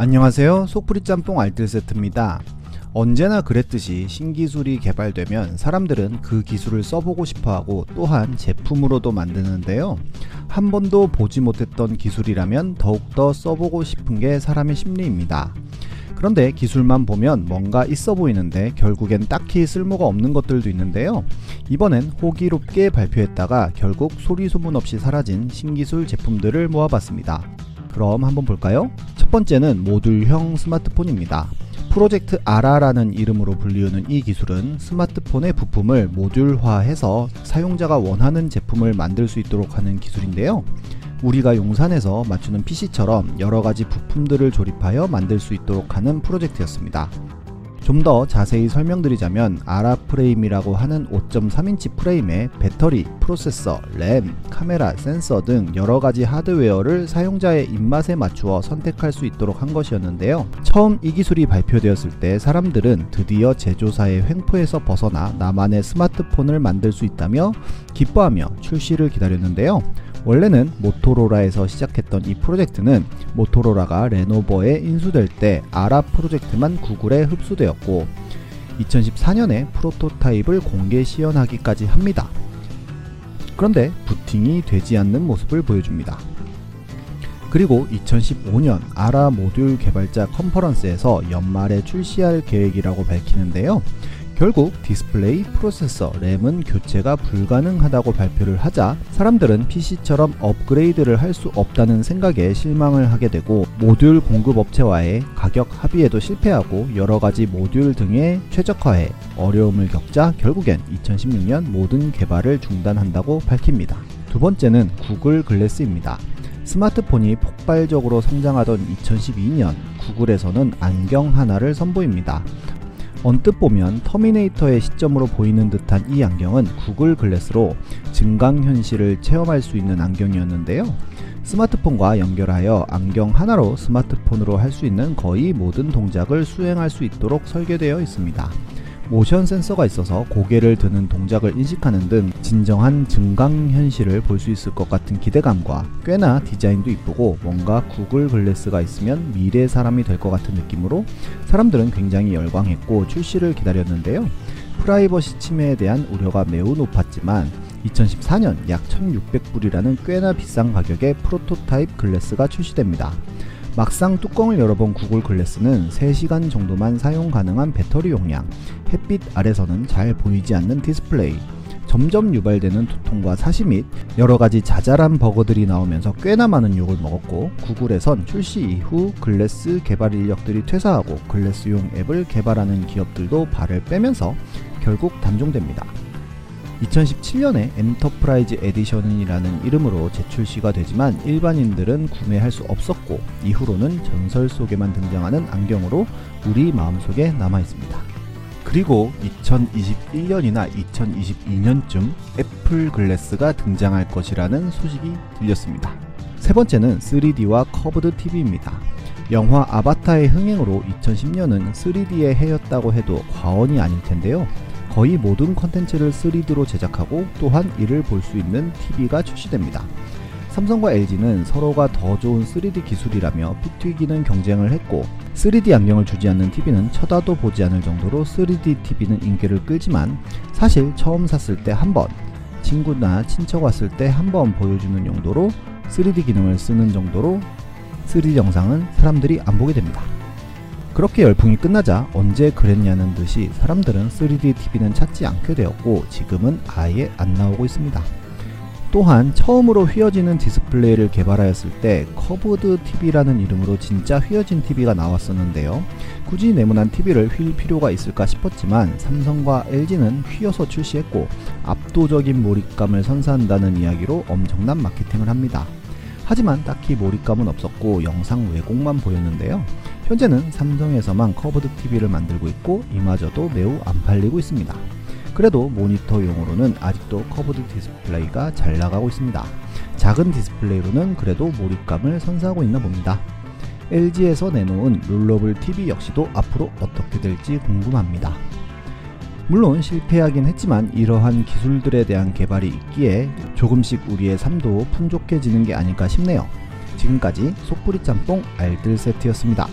안녕하세요 속풀이 짬뽕 알뜰 세트입니다 언제나 그랬듯이 신기술이 개발되면 사람들은 그 기술을 써보고 싶어하고 또한 제품으로도 만드는데요 한 번도 보지 못했던 기술이라면 더욱더 써보고 싶은 게 사람의 심리입니다 그런데 기술만 보면 뭔가 있어 보이는데 결국엔 딱히 쓸모가 없는 것들도 있는데요. 이번엔 호기롭게 발표했다가 결국 소리 소문 없이 사라진 신기술 제품들을 모아봤습니다. 그럼 한번 볼까요? 첫 번째는 모듈형 스마트폰입니다. 프로젝트 아라라는 이름으로 불리우는 이 기술은 스마트폰의 부품을 모듈화해서 사용자가 원하는 제품을 만들 수 있도록 하는 기술인데요. 우리가 용산에서 맞추는 PC처럼 여러가지 부품들을 조립하여 만들 수 있도록 하는 프로젝트였습니다. 좀 더 자세히 설명드리자면 아라 프레임이라고 하는 5.3인치 프레임에 배터리, 프로세서, 램, 카메라, 센서 등 여러가지 하드웨어를 사용자의 입맛에 맞추어 선택할 수 있도록 한 것이었는데요. 처음 이 기술이 발표되었을 때 사람들은 드디어 제조사의 횡포에서 벗어나 나만의 스마트폰을 만들 수 있다며 기뻐하며 출시를 기다렸는데요. 원래는 모토로라에서 시작했던 이 프로젝트는 모토로라가 레노버에 인수될 때 아라 프로젝트만 구글에 흡수되었고 2014년에 프로토타입을 공개 시연하기까지 합니다. 그런데 부팅이 되지 않는 모습을 보여줍니다. 그리고 2015년 아라 모듈 개발자 컨퍼런스에서 연말에 출시할 계획이라고 밝히는데요. 결국 디스플레이, 프로세서, 램은 교체가 불가능하다고 발표를 하자 사람들은 PC처럼 업그레이드를 할 수 없다는 생각에 실망을 하게 되고 모듈 공급업체와의 가격 합의에도 실패하고 여러가지 모듈 등의 최적화에 어려움을 겪자 결국엔 2016년 모든 개발을 중단한다고 밝힙니다. 두 번째는 구글 글래스입니다. 스마트폰이 폭발적으로 성장하던 2012년 구글에서는 안경 하나를 선보입니다. 언뜻 보면 터미네이터의 시점으로 보이는 듯한 이 안경은 구글 글래스로 증강현실을 체험할 수 있는 안경이었는데요. 스마트폰과 연결하여 안경 하나로 스마트폰으로 할 수 있는 거의 모든 동작을 수행할 수 있도록 설계되어 있습니다. 모션 센서가 있어서 고개를 드는 동작을 인식하는 등 진정한 증강 현실을 볼 수 있을 것 같은 기대감과 꽤나 디자인도 이쁘고 뭔가 구글 글래스가 있으면 미래 사람이 될 것 같은 느낌으로 사람들은 굉장히 열광했고 출시를 기다렸는데요. 프라이버시 침해에 대한 우려가 매우 높았지만 2014년 약 1600불이라는 꽤나 비싼 가격의 프로토타입 글래스가 출시됩니다. 막상 뚜껑을 열어본 구글 글래스는 3시간 정도만 사용 가능한 배터리 용량, 햇빛 아래서는 잘 보이지 않는 디스플레이, 점점 유발되는 두통과 사시 및 여러가지 자잘한 버그들이 나오면서 꽤나 많은 욕을 먹었고 구글에선 출시 이후 글래스 개발 인력들이 퇴사하고 글래스용 앱을 개발하는 기업들도 발을 빼면서 결국 단종됩니다. 2017년에 Enterprise Edition이라는 이름으로 재출시가 되지만 일반인들은 구매할 수 없었고 이후로는 전설 속에만 등장하는 안경으로 우리 마음속에 남아 있습니다. 그리고 2021년이나 2022년쯤 애플 글래스가 등장할 것이라는 소식이 들렸습니다. 세 번째는 3D와 curved TV입니다. 영화 아바타의 흥행으로 2010년은 3D의 해였다고 해도 과언이 아닐 텐데요. 거의 모든 컨텐츠를 3D로 제작하고 또한 이를 볼 수 있는 TV가 출시됩니다. 삼성과 LG는 서로가 더 좋은 3D 기술이라며 피 튀기는 경쟁을 했고 3D 안경을 주지 않는 TV는 쳐다도 보지 않을 정도로 3D TV는 인기를 끌지만 사실 처음 샀을 때 한 번, 친구나 친척 왔을 때 한 번 보여주는 용도로 3D 기능을 쓰는 정도로 3D 영상은 사람들이 안 보게 됩니다. 그렇게 열풍이 끝나자 언제 그랬냐는 듯이 사람들은 3D TV는 찾지 않게 되었고 지금은 아예 안 나오고 있습니다. 또한 처음으로 휘어지는 디스플레이를 개발하였을 때 curved TV라는 이름으로 진짜 휘어진 TV가 나왔었는데요. 굳이 네모난 TV를 휠 필요가 있을까 싶었지만 삼성과 LG는 휘어서 출시했고 압도적인 몰입감을 선사한다는 이야기로 엄청난 마케팅을 합니다. 하지만 딱히 몰입감은 없었고 영상 왜곡만 보였는데요. 현재는 삼성에서만 curved TV를 만들고 있고 이마저도 매우 안 팔리고 있습니다. 그래도 모니터용으로는 아직도 curved 디스플레이가 잘 나가고 있습니다. 작은 디스플레이로는 그래도 몰입감을 선사하고 있나 봅니다. LG에서 내놓은 rollable TV 역시도 앞으로 어떻게 될지 궁금합니다. 물론 실패하긴 했지만 이러한 기술들에 대한 개발이 있기에 조금씩 우리의 삶도 풍족해지는 게 아닐까 싶네요. 지금까지 속풀이 짬뽕 알뜰 세트였습니다.